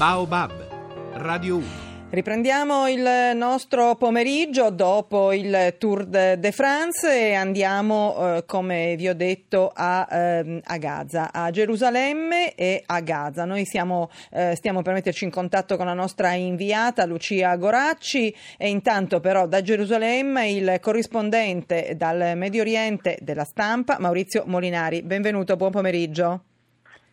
Baobab, Radio 1. Riprendiamo il nostro pomeriggio dopo il Tour de France e andiamo, eh, come vi ho detto, a, eh, a, Gaza, a Gerusalemme e a Gaza. Noi siamo, eh, stiamo per metterci in contatto con la nostra inviata Lucia Goracci e intanto però da Gerusalemme il corrispondente dal Medio Oriente della stampa Maurizio Molinari. Benvenuto, buon pomeriggio.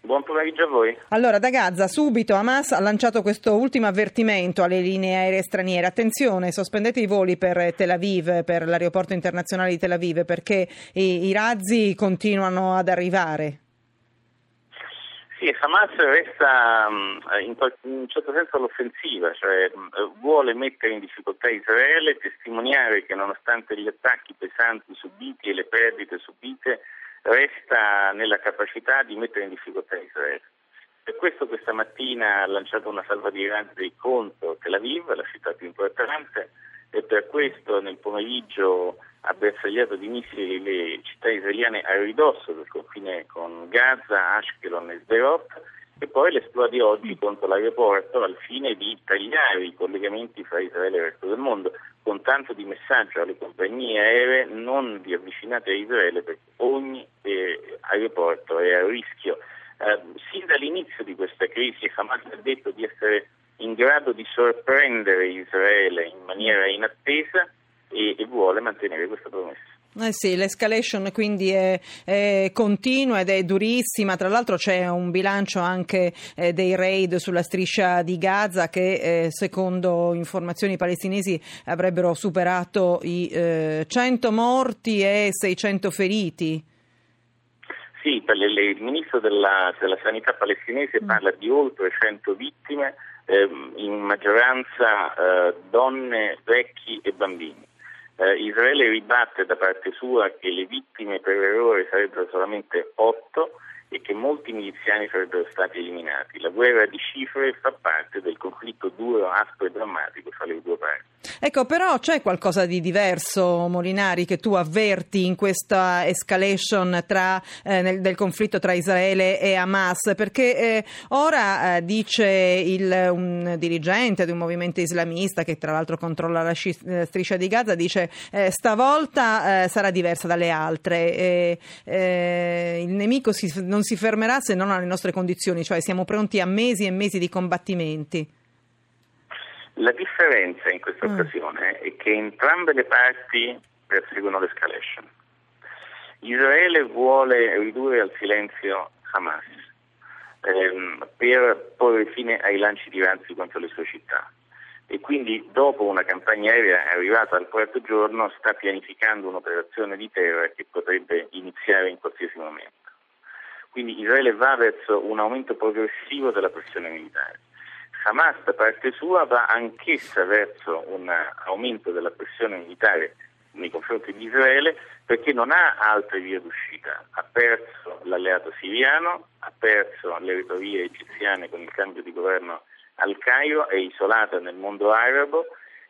Buon pomeriggio a voi. Allora, da Gaza subito Hamas ha lanciato questo ultimo avvertimento alle linee aeree straniere. Attenzione, sospendete i voli per Tel Aviv, per l'aeroporto internazionale di Tel Aviv, perché i, i razzi continuano ad arrivare. Sì, Hamas resta mm, in, un certo senso all'offensiva, cioè mm, vuole mettere in difficoltà Israele, testimoniare che nonostante gli attacchi pesanti subiti e le perdite subite, resta nella capacità di mettere in difficoltà Israele. Per questo questa mattina ha lanciato una salva di razzi contro Tel Aviv, la città più importante, e per questo nel pomeriggio ha bersagliato di missili le città israeliane a ridosso del confine con Gaza, Ashkelon e Sderot e poi l'esploa di oggi contro l'aeroporto al fine di tagliare i collegamenti fra Israele e il resto del mondo, con tanto di messaggio alle compagnie aeree non vi avvicinate a Israele perché ogni aeroporto è a rischio. Eh, sin dall'inizio di questa crisi Hamas ha detto di essere in grado di sorprendere Israele in maniera inattesa e, e vuole mantenere questa promessa. Eh sì, l'escalation quindi è, è, continua ed è durissima, tra l'altro c'è un bilancio anche eh, dei raid sulla striscia di Gaza che eh, secondo informazioni palestinesi avrebbero superato i 100 eh, morti e 600 feriti. Sì, il ministro della, della sanità palestinese mm. parla di oltre 100 vittime, ehm, in maggioranza eh, donne, vecchi e bambini. Eh, Israele ribatte da parte sua che le vittime per errore sarebbero solamente otto e che molti miliziani sarebbero stati eliminati. La guerra di cifre fa parte del conflitto duro, aspro e drammatico fra le due parti. Ecco, però c'è qualcosa di diverso, Molinari, che tu avverti in questa escalation tra, eh, nel, del conflitto tra Israele e Hamas, perché eh, ora eh, dice il, un dirigente di un movimento islamista che tra l'altro controlla la sci- eh, striscia di Gaza, dice eh, stavolta eh, sarà diversa dalle altre, il nemico si, non si fermerà se non alle nostre condizioni, cioè siamo pronti a mesi e mesi di combattimenti. La differenza in questa mm. occasione è che entrambe le parti perseguono l'escalation. Israele vuole ridurre al silenzio Hamas ehm, per porre fine ai lanci di razzi contro le sue città e quindi dopo una campagna aerea arrivata al quarto giorno sta pianificando un'operazione di terra che potrebbe iniziare in qualsiasi momento. Quindi Israele va verso un aumento progressivo della pressione militare. Hamas da parte sua va anch'essa verso un aumento della pressione militare nei confronti di Israele perché non ha altre vie d'uscita. Ha perso l'alleato siriano, ha perso le retrovie egiziane con il cambio di governo al Cairo, è isolata nel mondo arabo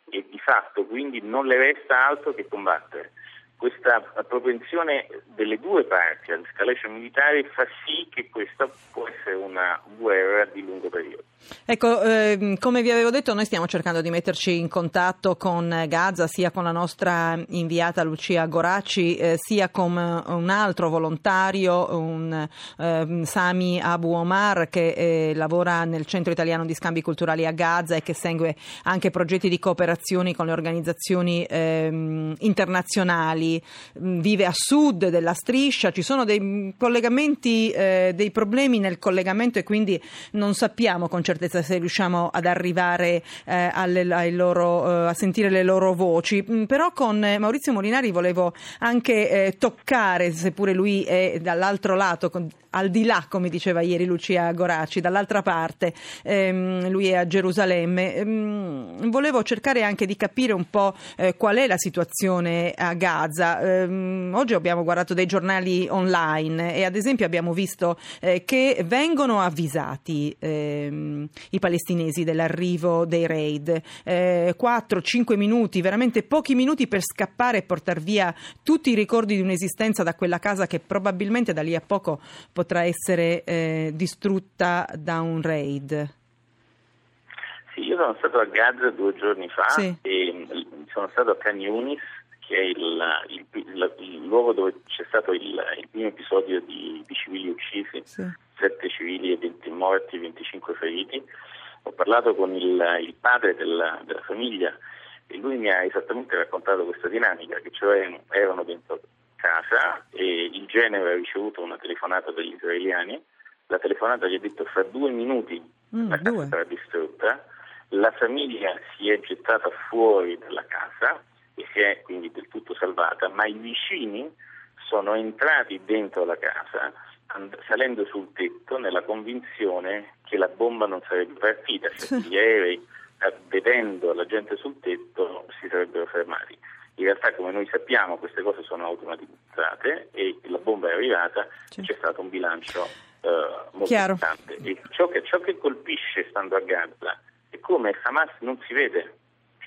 e di fatto quindi non le resta altro che combattere questa propensione delle due parti all'escalation militare fa sì che questa può essere una guerra di lungo periodo. Ecco, eh, come vi avevo detto, noi stiamo cercando di metterci in contatto con Gaza, sia con la nostra inviata Lucia Goracci, eh, sia con un altro volontario, un eh, Sami Abu Omar, che eh, lavora nel Centro Italiano di Scambi Culturali a Gaza e che segue anche progetti di cooperazione con le organizzazioni ehm, internazionali Italy mm, vive a sud della striscia, ci sono dei collegamenti, eh, dei problemi nel collegamento e quindi non sappiamo con certezza se riusciamo ad arrivare eh, alle, loro, eh, a sentire le loro voci. Mm, però con Maurizio Molinari volevo anche eh, toccare, seppure lui è dall'altro lato, con, al di là, come diceva ieri Lucia Goraci, dall'altra parte, ehm, lui è a Gerusalemme. Ehm, volevo cercare anche di capire un po' eh, qual è la situazione a Gaza. Ehm, oggi abbiamo guardato dei giornali online e ad esempio abbiamo visto eh, che vengono avvisati ehm, i palestinesi dell'arrivo dei raid. Eh, 4-5 minuti, veramente pochi minuti per scappare e portare via tutti i ricordi di un'esistenza da quella casa che probabilmente da lì a poco potrà essere eh, distrutta da un raid? sono stato a Gaza due giorni fa Sì. e mm, sono stato a Yunis, che è il, il- il- il luogo dove c'è stato il, primo episodio di, di civili uccisi, Sì. sette civili e 20 morti, 25 feriti. Ho parlato con il, il padre della, della famiglia e lui mi ha esattamente raccontato questa dinamica, che cioè erano dentro casa e il genere ha ricevuto una telefonata dagli israeliani, la telefonata gli ha detto fra due minuti Mm, la casa due. sarà distrutta, la famiglia si è gettata fuori dalla casa e si è quindi del tutto salvata, ma i vicini sono entrati dentro la casa salendo sul tetto nella convinzione che la bomba non sarebbe partita, cioè gli aerei eh, vedendo la gente sul tetto si sarebbero fermati. In realtà come noi sappiamo queste cose sono automatizzate e la bomba è arrivata, Sì. c'è stato un bilancio eh, molto Chiaro. importante. Ciò che, ciò che colpisce stando a Gaza è come Hamas non si vede,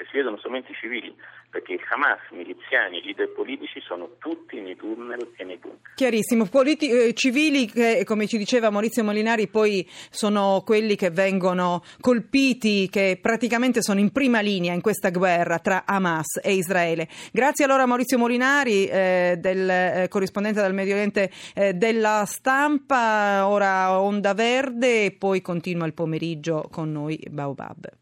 cioè si vedono solamente i civili, perché Hamas, miliziani leader politici sono tutti nei tunnel e nei bunker. Chiarissimo, Politi- eh, civili che come ci diceva Maurizio Molinari poi sono quelli che vengono colpiti, che praticamente sono in prima linea in questa guerra tra Hamas e Israele. Grazie allora a Maurizio Molinari, eh, del, eh, corrispondente del Medio Oriente eh, della stampa, ora Onda Verde e poi continua il pomeriggio con noi Baobab.